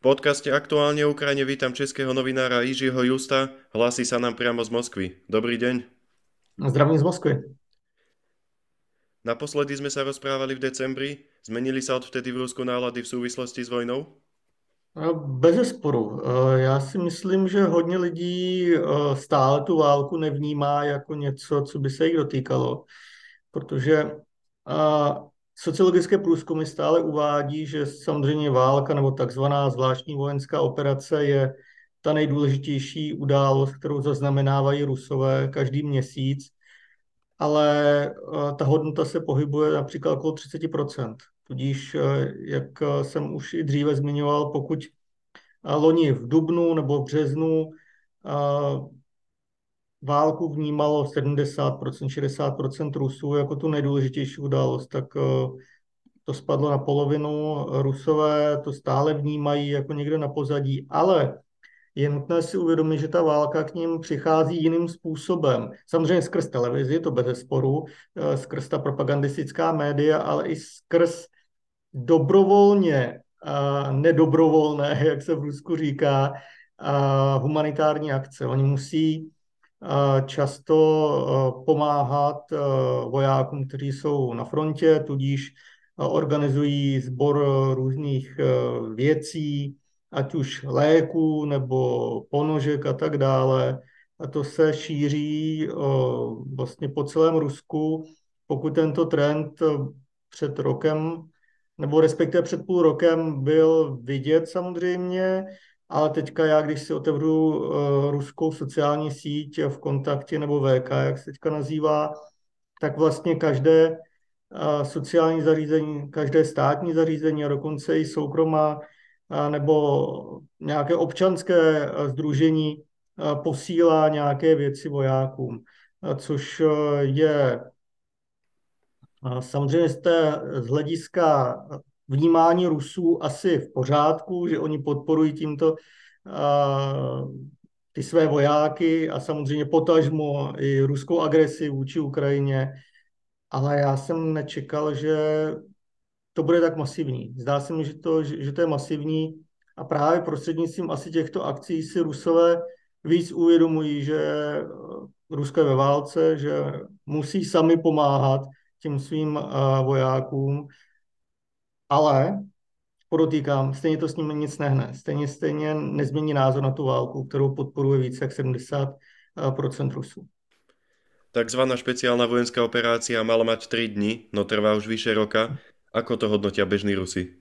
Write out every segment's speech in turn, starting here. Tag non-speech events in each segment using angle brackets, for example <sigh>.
podcaste Aktuálne Ukrajine vítam českého novinára Jiřího Justa. Hlási sa nám priamo z Moskvy. Dobrý deň. Zdravím z Moskvy. Naposledy sme sa rozprávali v decembri. Zmenili sa odvtedy v Rusku nálady v súvislosti s vojnou? Bez sporu. Já si myslím, že hodně lidí stále tu válku nevnímá jako něco, co by se jich dotýkalo, protože Sociologické průzkumy stále uvádí, že samozřejmě válka nebo takzvaná zvláštní vojenská operace je ta nejdůležitější událost, kterou zaznamenávají Rusové každý měsíc, ale eh, ta hodnota se pohybuje například okolo 30%. Tudíž, eh, jak jsem už i dříve zmiňoval, pokud eh, loni v dubnu nebo v březnu válku vnímalo 70%, 60% Rusů jako tu nejdůležitější událost, tak eh, to spadlo na polovinu. Rusové to stále vnímají jako někde na pozadí, ale je nutné si uvědomit, že ta válka k ním přichází jiným způsobem. Samozřejmě skrz televizi, to bez sporu, eh, skrz ta propagandistická média, ale i skrz dobrovolně, nedobrovolné, <laughs> jak se v Rusku říká, humanitární akce. Oni musí často eh, pomáhat eh, vojákům, kteří jsou na frontě, tudíž eh, organizují sbor různých věcí, ať už léků nebo ponožek a tak dále. A to se šíří vlastně po celém Rusku. Pokud tento trend před rokem, nebo respektive před půl rokem byl vidět samozřejmě, ale teďka já, když si otevřu uh, ruskou sociální síť v kontaktě nebo VK, jak se teďka nazývá, tak vlastně každé uh, sociální zařízení, každé státní zařízení a dokonce i soukromá uh, nebo nějaké občanské združení posílá nějaké věci vojákům, což je Samozřejmě z, té, z hlediska vnímání Rusů asi v pořádku, že oni podporují tímto uh, ty své vojáky a samozřejmě potažmo i ruskou agresi vůči Ukrajině, ale já jsem nečekal, že to bude tak masivní. Zdá se mi, že to, že, že to je masivní a právě prostřednictvím asi těchto akcí si Rusové víc uvědomují, že Rusko je ve válce, že musí sami pomáhat těm svým vojákům ale podotýkám, stejně to s ním nic nehne. Stejně, stejně nezmění názor na tu válku, kterou podporuje více jak 70% Rusů. Takzvaná špeciálna vojenská operácia mala mať 3 dny, no trvá už vyše roka. Ako to hodnotia bežní Rusy?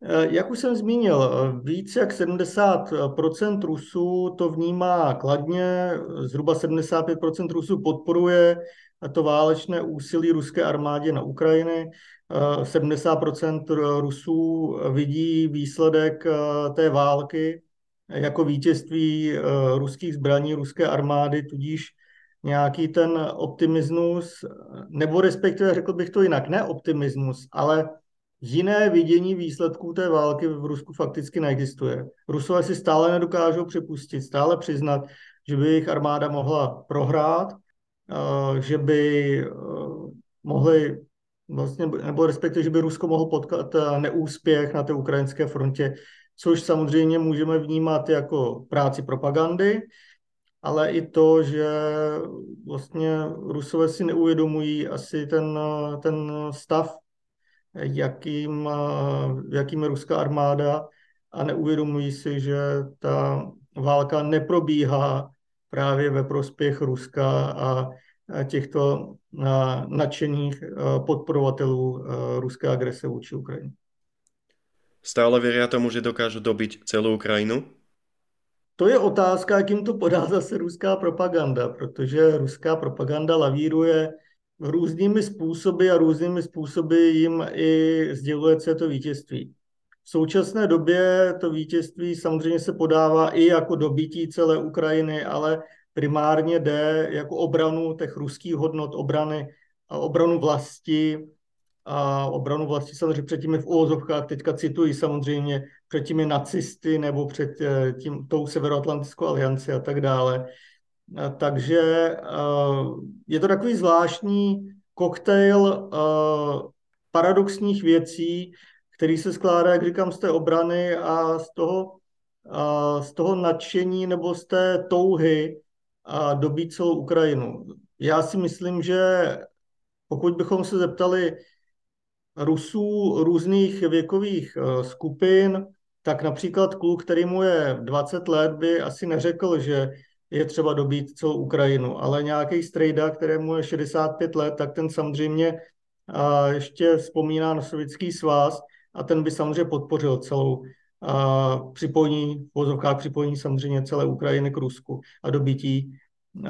E, jak už jsem zmínil, více jak 70% Rusů to vnímá kladně, zhruba 75% Rusů podporuje to válečné úsilí ruské armádě na Ukrajiny. 70% eh, Rusů vidí výsledek eh, té války jako vítězství eh, ruských zbraní, ruské armády, tudíž nějaký ten optimismus, nebo respektive řekl bych to jinak, ne optimismus, ale jiné vidění výsledků té války v Rusku fakticky neexistuje. Rusové si stále nedokážou připustit, stále přiznat, že by jejich armáda mohla prohrát, že by mohli vlastně, nebo respektive, že by Rusko mohlo potkat eh, neúspěch na té ukrajinské frontě, což samozřejmě můžeme vnímat jako práci propagandy, ale i to, že vlastně Rusové si neuvědomují asi ten, ten stav, jakým, jakým je ruská armáda a neuvědomují si, že ta válka neprobíhá právě ve prospěch Ruska a těchto nadšených podporovatelů ruské agrese vůči Ukrajině. Stále věří tomu, že dokážu dobit celou Ukrajinu? To je otázka, jak jim to podá zase ruská propaganda, protože ruská propaganda lavíruje různými způsoby a různými způsoby jim i sděluje, co je to vítězství. V současné době to vítězství samozřejmě se podává i jako dobití celé Ukrajiny, ale primárně jde jako obranu těch ruských hodnot, obrany, obranu vlasti, a obranu vlasti samozřejmě před těmi v úvozovkách, teďka cituji samozřejmě, před těmi nacisty nebo před eh, tím, tou Severoatlantickou alianci a tak dále. A takže uh, je to takový zvláštní koktejl uh, paradoxních věcí, který se skládá, jak říkám, z té obrany a z toho, a z toho nadšení nebo z té touhy a dobít celou Ukrajinu. Já si myslím, že pokud bychom se zeptali Rusů různých věkových eh, skupin, tak například kluk, který mu je 20 let, by asi neřekl, že je třeba dobít celou Ukrajinu, ale nějaký strejda, kterému je 65 let, tak ten samozřejmě ještě vzpomíná na sovětský svaz a ten by samozřejmě podpořil celou připojení, v vozovkách připojení samozřejmě celé Ukrajiny k Rusku a dobití,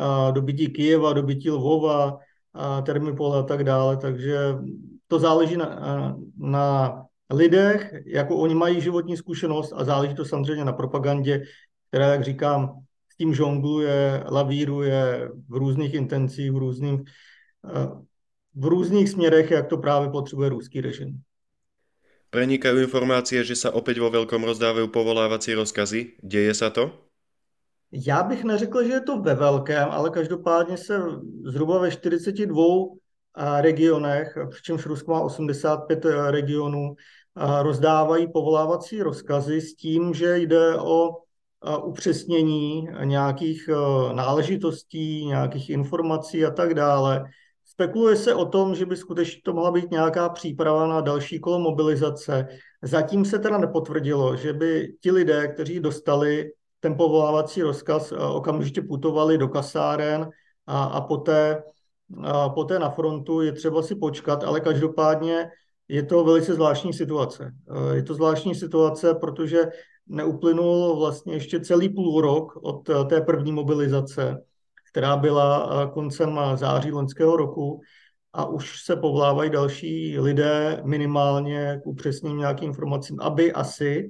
a dobití Kijeva, dobití Lvova, a Termipol a tak dále, takže to záleží na, na lidech, jako oni mají životní zkušenost a záleží to samozřejmě na propagandě, která, jak říkám, s tím žongluje, lavíruje v různých intencích, v různých, v různých směrech, jak to právě potřebuje ruský režim. Prenikajú informácie, že sa opäť vo veľkom rozdávajú povolávací rozkazy. Děje sa to? Já bych neřekl, že je to ve velkém, ale každopádně se zhruba ve 42 regionech, přičemž Rusko má 85 eh, regionů, rozdávají povolávací rozkazy s tím, že jde o upřesnění nějakých eh, náležitostí, nějakých informací a tak dále. Spekuluje se o tom, že by skutečně to mohla být nějaká příprava na další kolo mobilizace. Zatím se teda nepotvrdilo, že by ti lidé, kteří dostali ten povolávací rozkaz, eh, okamžitě putovali do kasáren a, a poté, a poté na frontu. Je třeba si počkat, ale každopádně je to velice zvláštní situace. Eh, je to zvláštní situace, protože neuplynul vlastně ještě celý půl rok od eh, té první mobilizace která byla eh, koncem eh, září loňského roku a už se povlávají další lidé minimálně k upřesním nějakým informacím, aby asi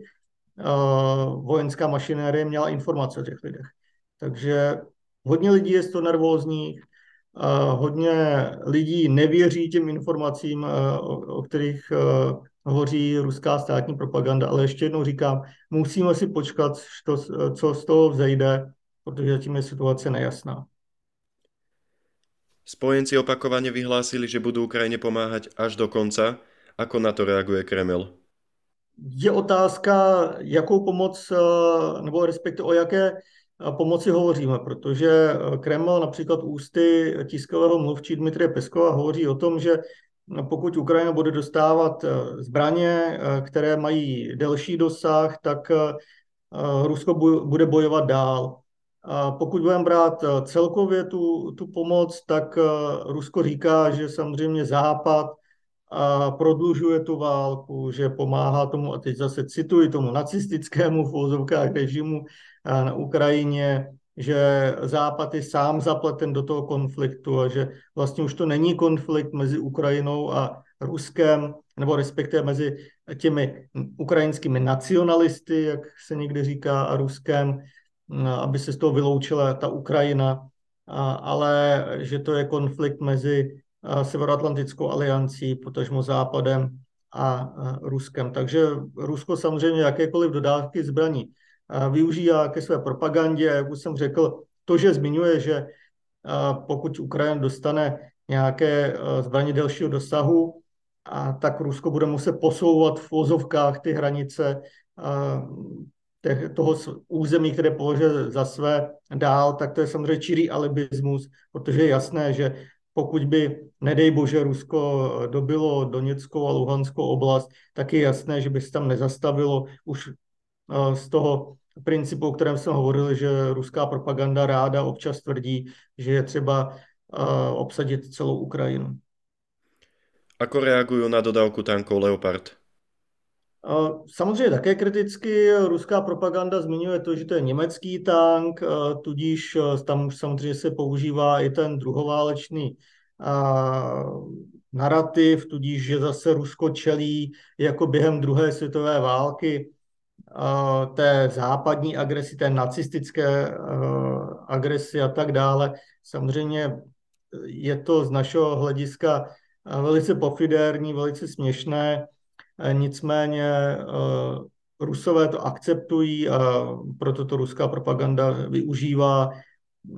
uh, vojenská mašinérie měla informace o těch lidech. Takže hodně lidí je z toho nervózních, hodně lidí nevěří těm informacím, o, kterých hovoří ruská státní propaganda, ale ještě jednou říkám, musíme si počkat, što, co z toho vzejde, protože zatím je situace nejasná. Spojenci opakovane vyhlásili, že budú Ukrajine pomáhať až do konca. Ako na to reaguje Kreml? Je otázka, jakou pomoc, eh, nebo respektive o jaké eh, pomoci hovoříme, protože eh, Kreml například ústy tiskového mluvčí Dmitrie Peskova hovoří o tom, že pokud Ukrajina bude dostávat zbraně, které mají delší dosah, tak Rusko bude bojovat dál. Pokud budeme brát eh, celkově tu, tu pomoc, tak eh, Rusko říká, že samozřejmě Západ a prodlužuje tu válku, že pomáhá tomu, a teď zase cituji, tomu nacistickému v režimu eh, na Ukrajině, že Západ je sám zapleten do toho konfliktu a že vlastně už to není konflikt mezi Ukrajinou a Ruskem, nebo respektive mezi těmi ukrajinskými nacionalisty, jak se někdy říká, a Ruskem, aby se z toho vyloučila ta Ukrajina, ale že to je konflikt mezi Severoatlantickou aliancí, potažmo Západem a Ruskem. Takže Rusko samozřejmě jakékoliv dodávky zbraní využívá ke své propagandě. Jak už jsem řekl, to, že zmiňuje, že pokud Ukrajina dostane nějaké zbraně delšího dosahu, tak Rusko bude muset posouvat v vozovkách ty hranice toho území, které považuje za své dál, tak to je samozřejmě čirý alibismus, protože je jasné, že pokud by, nedej bože, Rusko dobilo Doněckou a Luhanskou oblast, tak je jasné, že by se tam nezastavilo už eh, z toho principu, o kterém jsem hovoril, že ruská propaganda ráda občas tvrdí, že je třeba eh, obsadit celou Ukrajinu. Ako reagují na dodávku tanků Leopard? Samozřejmě také kriticky. Ruská propaganda zmiňuje to, že to je německý tank, tudíž tam už samozřejmě se používá i ten druhoválečný narrativ, tudíž, že zase Rusko čelí jako během druhé světové války té západní agresi, té nacistické agresi a tak dále. Samozřejmě je to z našeho hlediska velice pofidérní, velice směšné, nicméně eh, Rusové to akceptují a proto to ruská propaganda využívá.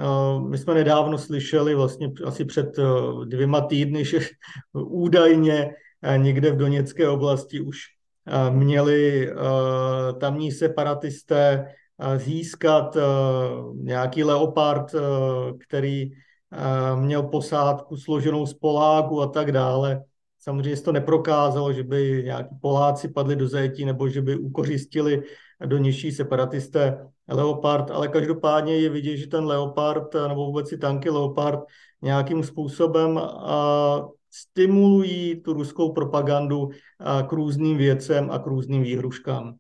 Eh, my jsme nedávno slyšeli, vlastně asi před dvěma týdny, <laughs> že údajně někde v Doněcké oblasti už měli tamní separatisté získat nějaký leopard, který měl posádku složenou z Poláků a tak dále. Samozřejmě se to neprokázalo, že by nějaký Poláci padli do zajetí nebo že by ukořistili do nižší separatisté Leopard, ale každopádně je vidět, že ten Leopard nebo vůbec i tanky Leopard nějakým způsobem stimulují tu ruskou propagandu k různým věcem a k různým výhruškám.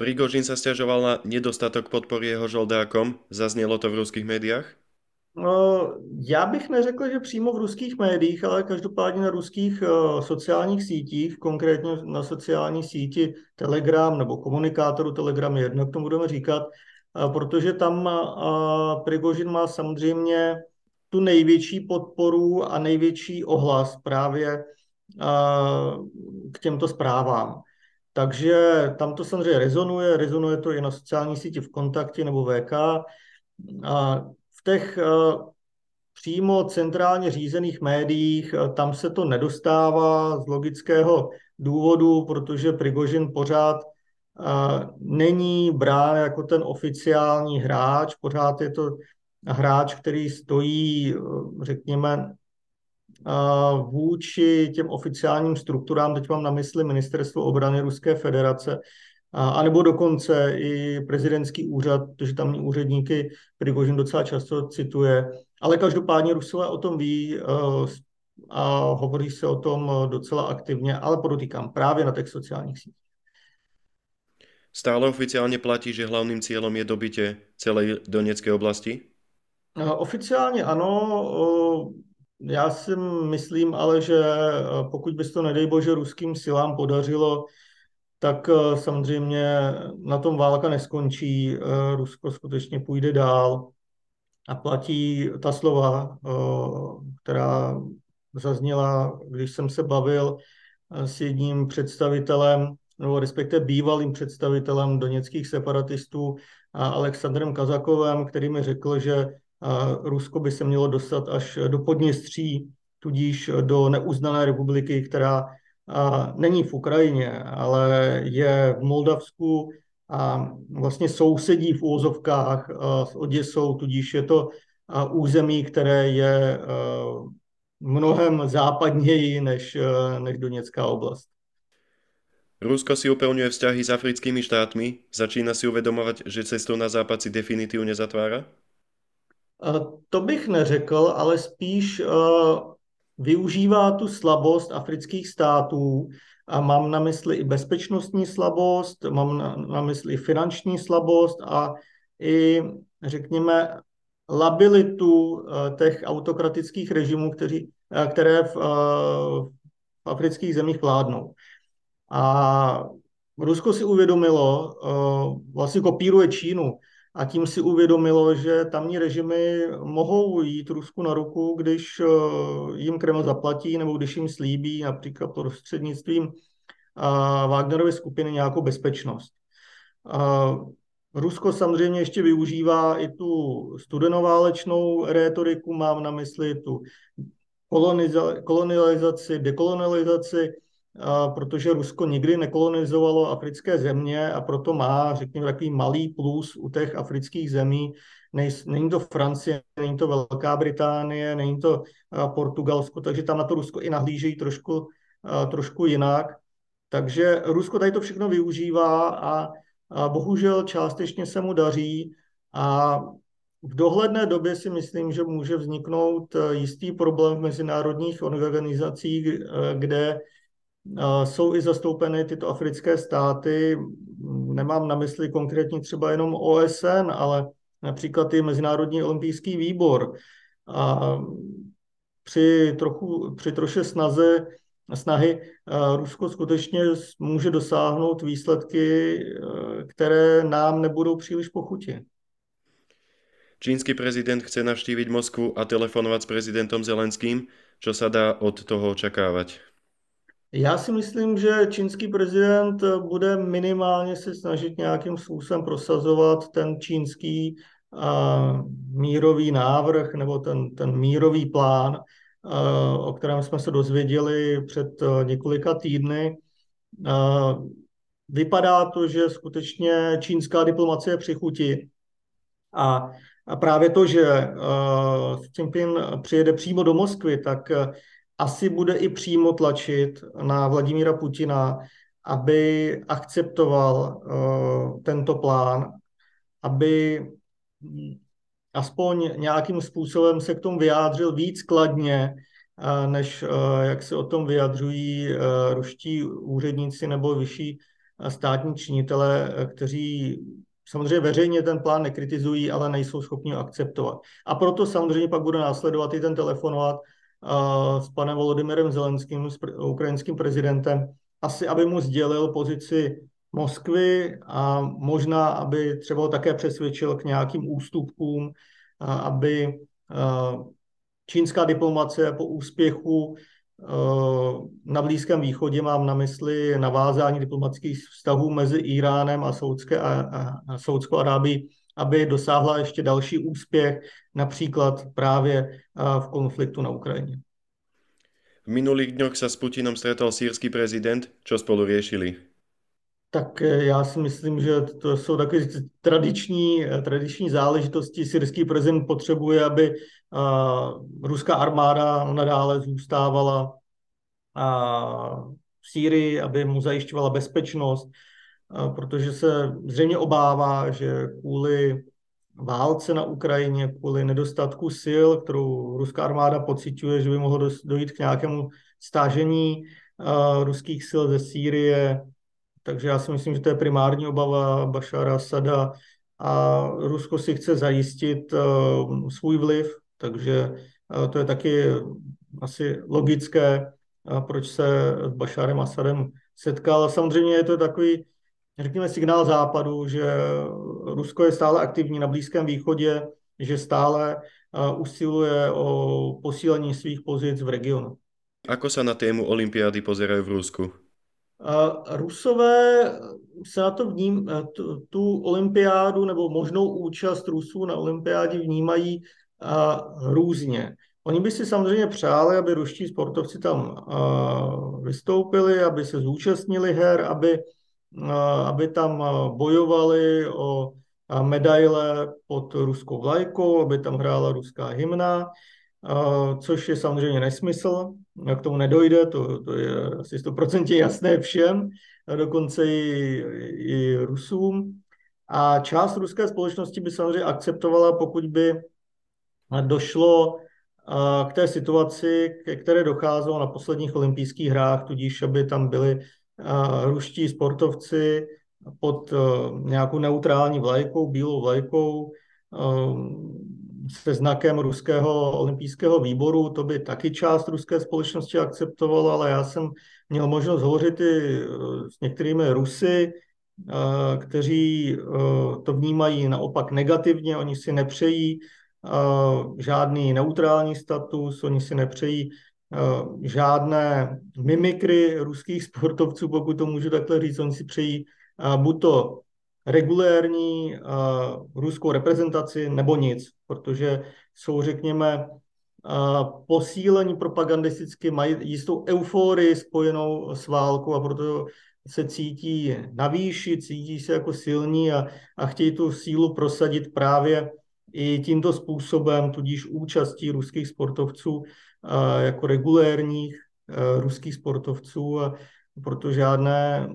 Prigožin sa stiažoval na nedostatok podpory jeho žoldákom. Zaznělo to v ruských médiách? No, já bych neřekl, že přímo v ruských médiích, ale každopádně na ruských uh, sociálních sítích, konkrétně na sociální síti Telegram nebo komunikátoru Telegram jedno, k tomu budeme říkat, uh, protože tam uh, Prigožin má samozřejmě tu největší podporu a největší ohlas právě k těmto zprávám. Takže tam to samozřejmě rezonuje, rezonuje to i na sociální síti v kontakti nebo VK. A v těch eh, přímo centrálně řízených médiích, eh, tam se to nedostává z logického důvodu, protože Prigožin pořád eh, není brán jako ten oficiální hráč, pořád je to hráč, který stojí, řekněme, vůči těm oficiálním strukturám, teď mám na mysli Ministerstvo obrany Ruské federace, a, anebo dokonce i prezidentský úřad, protože tamní úředníky Prigožin docela často cituje. Ale každopádně Rusové o tom ví eh, a hovoří se o tom eh, docela aktivně, ale podotýkám právě na těch sociálních sítích. Stále oficiálně platí, že hlavním cílem je dobytě celé Doněcké oblasti? Eh, oficiálně ano. Já si myslím ale, že pokud by se to, nedej bože, ruským silám podařilo tak eh, samozřejmě na tom válka neskončí. Eh, Rusko skutečně půjde dál a platí ta slova, eh, která zazněla, když jsem se bavil s jedním představitelem, nebo respektive bývalým představitelem doněckých separatistů Alexandrem Kazakovem, který mi řekl, že Rusko by se mělo dostat až do Podněstří, tudíž do neuznané republiky, která není v Ukrajině, ale je v Moldavsku a vlastně sousedí v úzovkách s Oděsou, tudíž je to území, které je mnohem západněji než, než Doněcká oblast. Rusko si upevňuje vzťahy s africkými štátmi. Začína si uvedomovať, že cestu na západ si definitívne zatvára? To bych neřekl, ale spíš využívá tu slabost afrických států a mám na mysli i bezpečnostní slabost, mám na, na mysli i finanční slabost a i, řekněme, labilitu eh, těch autokratických režimů, kteří, eh, které v, eh, v afrických zemích vládnou. A Rusko si uvědomilo, vlastně kopíruje Čínu, a tím si uvědomilo, že tamní režimy mohou jít Rusku na ruku, když eh, jim Kreml zaplatí nebo když jim slíbí například prostřednictvím eh, Wagnerovy skupiny nějakou bezpečnost. Rusko samozřejmě ještě využívá i tu studenoválečnou rétoriku, mám na mysli tu kolonizaci, dekolonizaci, protože Rusko nikdy nekolonizovalo africké země a proto má, řekněme, takový malý plus u těch afrických zemí. Není to Francie, není to Velká Británie, není to Portugalsko, takže tam na to Rusko i nahlížejí trošku, trošku jinak. Takže Rusko tady to všechno využívá a, bohužel částečně se mu daří a v dohledné době si myslím, že může vzniknout jistý problém v mezinárodních organizacích, kde jsou i zastoupeny tyto africké státy. Nemám na mysli konkrétně třeba jenom OSN, ale například i Mezinárodní olympijský výbor. A při, trochu, při troše snaze, snahy Rusko skutečně může dosáhnout výsledky, které nám nebudou příliš pochuti. Čínsky prezident chce navštíviť Moskvu a telefonovať s prezidentom Zelenským. Čo sa dá od toho očakávať? Já si myslím, že čínský prezident bude minimálně se snažit nějakým způsobem prosazovat ten čínský uh, mírový návrh nebo ten, ten mírový plán, uh, o kterém jsme se dozvěděli před uh, několika týdny. Vypadá to, že skutečně čínská diplomacie přichutí a, a právě to, že uh, Xi Jinping přijede přímo do Moskvy, tak uh, asi bude i přímo tlačit na Vladimíra Putina, aby akceptoval uh, tento plán, aby aspoň nějakým způsobem se k tomu vyjádřil víc kladně, než jak se o tom vyjadřují ruští úředníci nebo vyšší státní činitele, kteří samozřejmě veřejně ten plán nekritizují, ale nejsou schopni ho akceptovat. A proto samozřejmě pak bude následovat i ten telefonovat s panem Volodymyrem Zelenským, s ukrajinským prezidentem, asi aby mu sdělil pozici Moskvy a možná, aby třeba také přesvědčil k nějakým ústupkům, aby čínská diplomacie po úspěchu na Blízkém východě mám na mysli navázání diplomatických vztahů mezi Iránem a, Soudské a, a Soudskou Arábií, aby dosáhla ještě další úspěch, například právě v konfliktu na Ukrajině. V minulých dňoch sa s Putinom stretol sírsky prezident. Čo spolu riešili? Tak eh, já si myslím, že to jsou takové tradiční, eh, tradiční záležitosti. Syrský prezident potřebuje, aby uh, ruská armáda nadále zůstávala uh, v Sýrii, aby mu zajišťovala bezpečnost, protože se zřejmě obává, že kvůli válce na Ukrajině, kvůli nedostatku sil, kterou ruská armáda pociťuje, že by mohlo dojít k nějakému stážení ruských sil ze Sýrie, takže já si myslím, že to je primární obava Bašara Asada a Rusko si chce zajistit svůj vliv, takže to je taky asi logické, proč se s Bašarem Asadem setkal. Samozřejmě je to takový, řekněme, signál západu, že Rusko je stále aktivní na Blízkém východě, že stále uh, usiluje o posílení svých pozic v regionu. Ako sa na tému Olympiády pozerajú v Rusku? Rusové se na to vním, tu, tu olympiádu nebo možnou účast Rusů na olympiádě vnímají různě. Oni by si samozřejmě přáli, aby ruští sportovci tam vystoupili, aby se zúčastnili her, aby, aby tam bojovali o medaile pod ruskou vlajkou, aby tam hrála ruská hymna, což je samozřejmě nesmysl, k tomu nedojde, to, to je asi 100% jasné všem, dokonce i, i Rusům. A část ruské společnosti by samozřejmě akceptovala, pokud by došlo k té situaci, ke které docházelo na posledních olympijských hrách, tudíž aby tam byli ruští sportovci pod nějakou neutrální vlajkou, bílou vlajkou, se znakem ruského olympijského výboru, to by taky část ruské společnosti akceptovala, ale já jsem měl možnost hovořit i eh, s některými Rusy, eh, kteří eh, to vnímají naopak negativně, oni si nepřejí žádný neutrální status, oni si nepřejí žádné mimikry ruských sportovců, pokud to můžu takhle říct, oni si přejí buď to regulérní uh, ruskou reprezentaci nebo nic, protože jsou, řekněme, posílení propagandisticky, mají jistou euforii spojenou s válkou a proto se cítí navýšit, cítí se jako silní a, a chtějí tu sílu prosadit právě i tímto způsobem, tudíž účastí ruských sportovců jako regulérních uh, ruských sportovců a proto žádné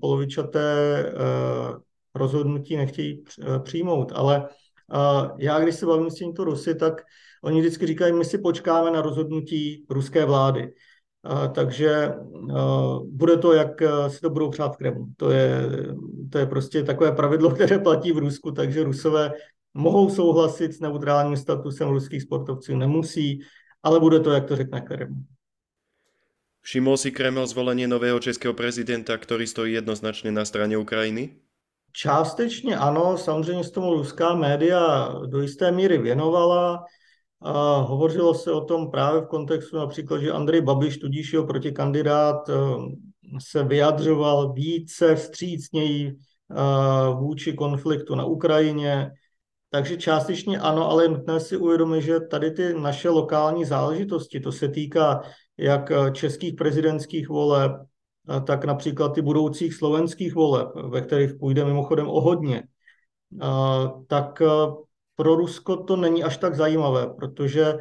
polovičaté uh, rozhodnutí nechtějí eh, přijmout. Ale eh, já, když se bavím s tímto Rusy, tak oni vždycky říkají, my si počkáme na rozhodnutí ruské vlády. Eh, takže bude to, jak si to budou přát v Kremlu. To je, to je prostě takové pravidlo, <laughs> které platí v Rusku, takže Rusové mohou souhlasit s neutrálním statusem ruských sportovců, nemusí, ale bude to, jak to řekne Kreml. Všimol si Kreml zvolenie nového českého prezidenta, ktorý stojí jednoznačne na strane Ukrajiny? Částečně ano, samozřejmě s tomu ruská média do jisté míry věnovala. A hovořilo se o tom právě v kontextu například, že Andrej Babiš, tudíž jeho protikandidát, eh, se vyjadřoval více vstřícněji eh, vůči konfliktu na Ukrajině. Takže částečně ano, ale je nutné si uvědomit, že tady ty naše lokální záležitosti, to se týká jak českých prezidentských voleb, tak například ty budoucích slovenských voleb, ve kterých půjde mimochodem o hodně, tak pro Rusko to není až tak zajímavé, protože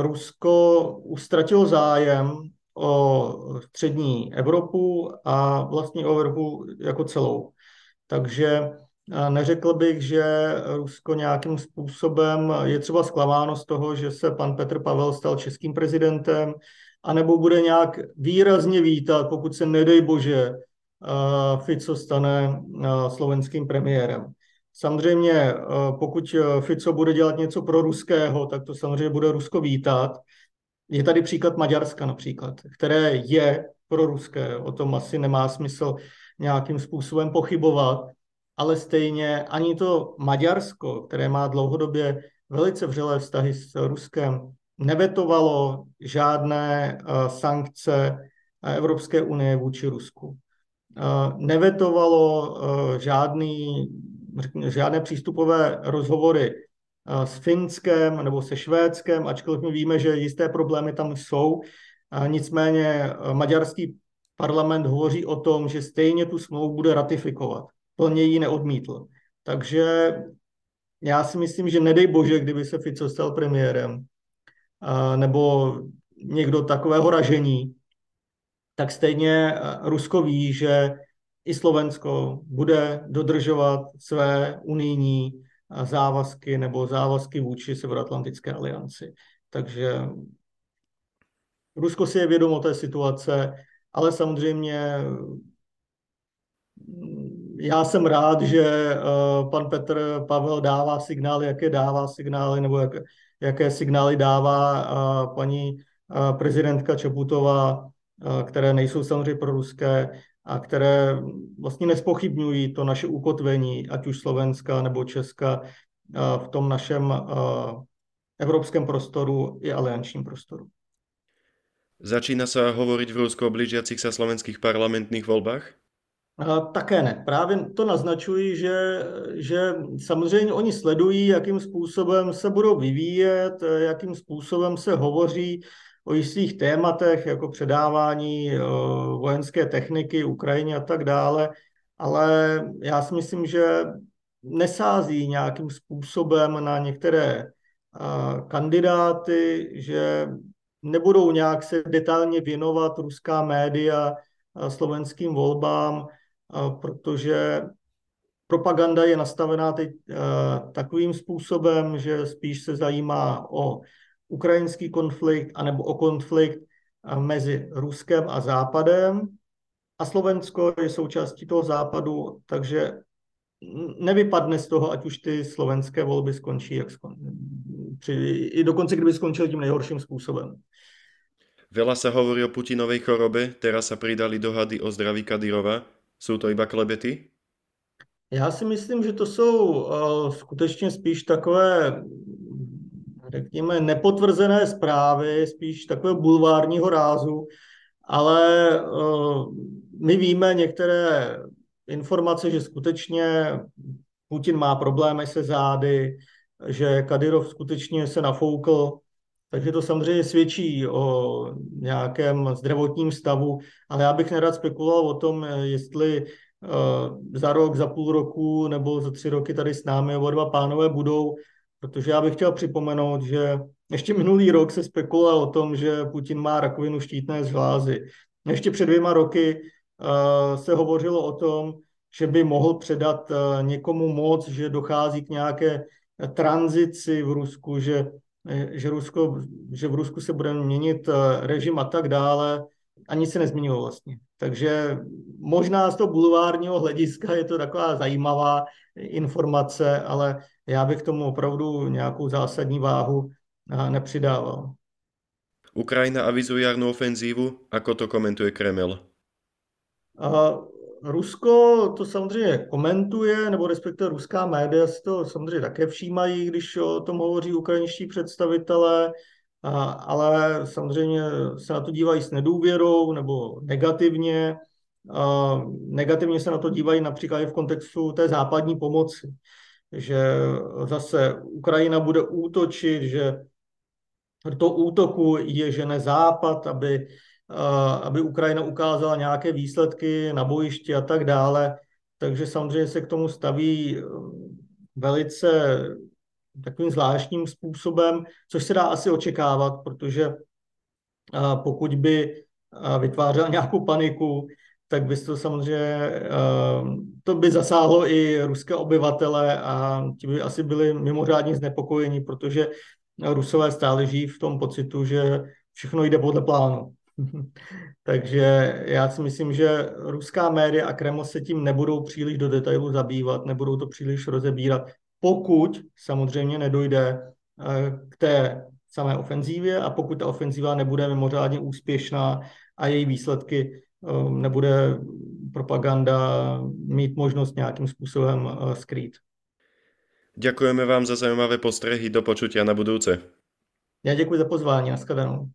Rusko ustratilo zájem o střední Evropu a vlastně o Evropu jako celou. Takže neřekl bych, že Rusko nějakým způsobem je třeba zklamáno z toho, že se pan Petr Pavel stal českým prezidentem, anebo bude nějak výrazně vítat, pokud se nedej bože Fico stane slovenským premiérem. Samozřejmě, pokud Fico bude dělat něco pro ruského, tak to samozřejmě bude Rusko vítat. Je tady příklad Maďarska například, které je pro ruské. O tom asi nemá smysl nějakým způsobem pochybovat, ale stejně ani to Maďarsko, které má dlouhodobě velice vřelé vztahy s Ruskem, nevetovalo žádné uh, sankce Evropské unie vůči Rusku. Uh, nevetovalo žádný, žádné přístupové rozhovory s Finskem nebo se Švédskem, ačkoliv my víme, že jisté problémy tam jsou. Nicméně maďarský parlament hovoří o tom, že stejně tu smlouvu bude ratifikovat. Plně ji neodmítl. Takže já si myslím, že nedej bože, kdyby se Fico stal premiérem, nebo někdo takového ražení, tak stejně Rusko ví, že i Slovensko bude dodržovat své unijní závazky nebo závazky vůči Severoatlantické alianci. Takže Rusko si je vědomo té situace, ale samozřejmě já jsem rád, že eh, pan Petr Pavel dává signály, jaké dává signály, nebo jak, jaké signály dává eh, paní eh, prezidentka Čaputová, které nejsou samozřejmě pro ruské a které vlastně nespochybňují to naše ukotvení, ať už Slovenska nebo Česka, v tom našem evropském prostoru i aliančním prostoru. Začína se hovorit v Rusku o blížiacich se slovenských parlamentních volbách? Také ne. Právě to naznačují, že, že samozřejmě oni sledují, jakým způsobem se budou vyvíjet, jakým způsobem se hovoří o jistých tématech, jako předávání vojenské techniky Ukrajině a tak dále. Ale já si myslím, že nesází nějakým způsobem na některé kandidáty, že nebudou nějak se detailně věnovat ruská média slovenským volbám, protože propaganda je nastavená teď takovým způsobem, že spíš se zajímá o ukrajinský konflikt anebo o konflikt mezi Ruskem a Západem. A Slovensko je součástí toho západu, takže nevypadne z toho, ať už ty slovenské volby skončí, jak skon... Při, i dokonce kdyby skončily tím nejhorším způsobem. Veľa sa hovorí o Putinovej chorobe, teraz sa pridali dohady o zdraví Kadyrova. Jsou to iba klebety? Já si myslím, že to jsou uh, skutečně spíš takové, řekněme, nepotvrzené zprávy, spíš takové bulvárního rázu, ale uh, my víme některé informace, že skutečně Putin má problémy se zády, že Kadyrov skutečně se nafoukl, takže to samozřejmě svědčí o nějakém zdravotním stavu, ale já bych nerad spekuloval o tom, jestli uh, za rok, za půl roku nebo za tři roky tady s námi oba dva pánové budou, protože já bych chtěl připomenout, že ještě minulý rok se spekuloval o tom, že Putin má rakovinu štítné žlázy. Ještě před dvěma roky Eh, se hovořilo o tom, že by mohl předat eh, někomu moc, že dochází k nějaké tranzici v Rusku, že, eh, že, Rusko, že v Rusku se bude měnit režim a tak dále. Ani se nezměnilo vlastně. Takže možná z toho bulvárního hlediska je to taková zajímavá informace, ale já bych tomu opravdu nějakou zásadní váhu nepřidával. Ukrajina avizuje jarnú ofenzívu. Ako to komentuje Kreml? Rusko to samozřejmě komentuje, nebo respektive ruská média si to samozřejmě také všímají, když o tom hovoří ukrajinští představitelé, ale samozřejmě se na to dívají s nedůvěrou nebo negativně. Negativně se na to dívají například i v kontextu té západní pomoci, že zase Ukrajina bude útočit, že to útoku je, že ne Západ, aby aby Ukrajina ukázala nějaké výsledky na bojišti a tak dále. Takže samozřejmě se k tomu staví velice takovým zvláštním způsobem, což se dá asi očekávat, protože pokud by vytvářel <laughs> nějakou paniku, tak by to samozřejmě, to by zasáhlo i ruské obyvatele a ti by asi byli mimořádně znepokojeni, protože Rusové stále žijí v tom pocitu, že všechno jde podle plánu. <laughs> Takže já si myslím, že ruská média a Kreml se tím nebudou příliš do detailu zabývat, nebudou to příliš rozebírat, pokud samozřejmě nedojde eh, k té samé ofenzívě a pokud ta ofenzíva nebude mimořádně úspěšná a její výsledky eh, nebude propaganda mít možnost nějakým způsobem eh, skrýt. Ďakujeme vám za zajímavé postrehy do počutia na budúce. Já děkuji za pozvání. Naschledanou.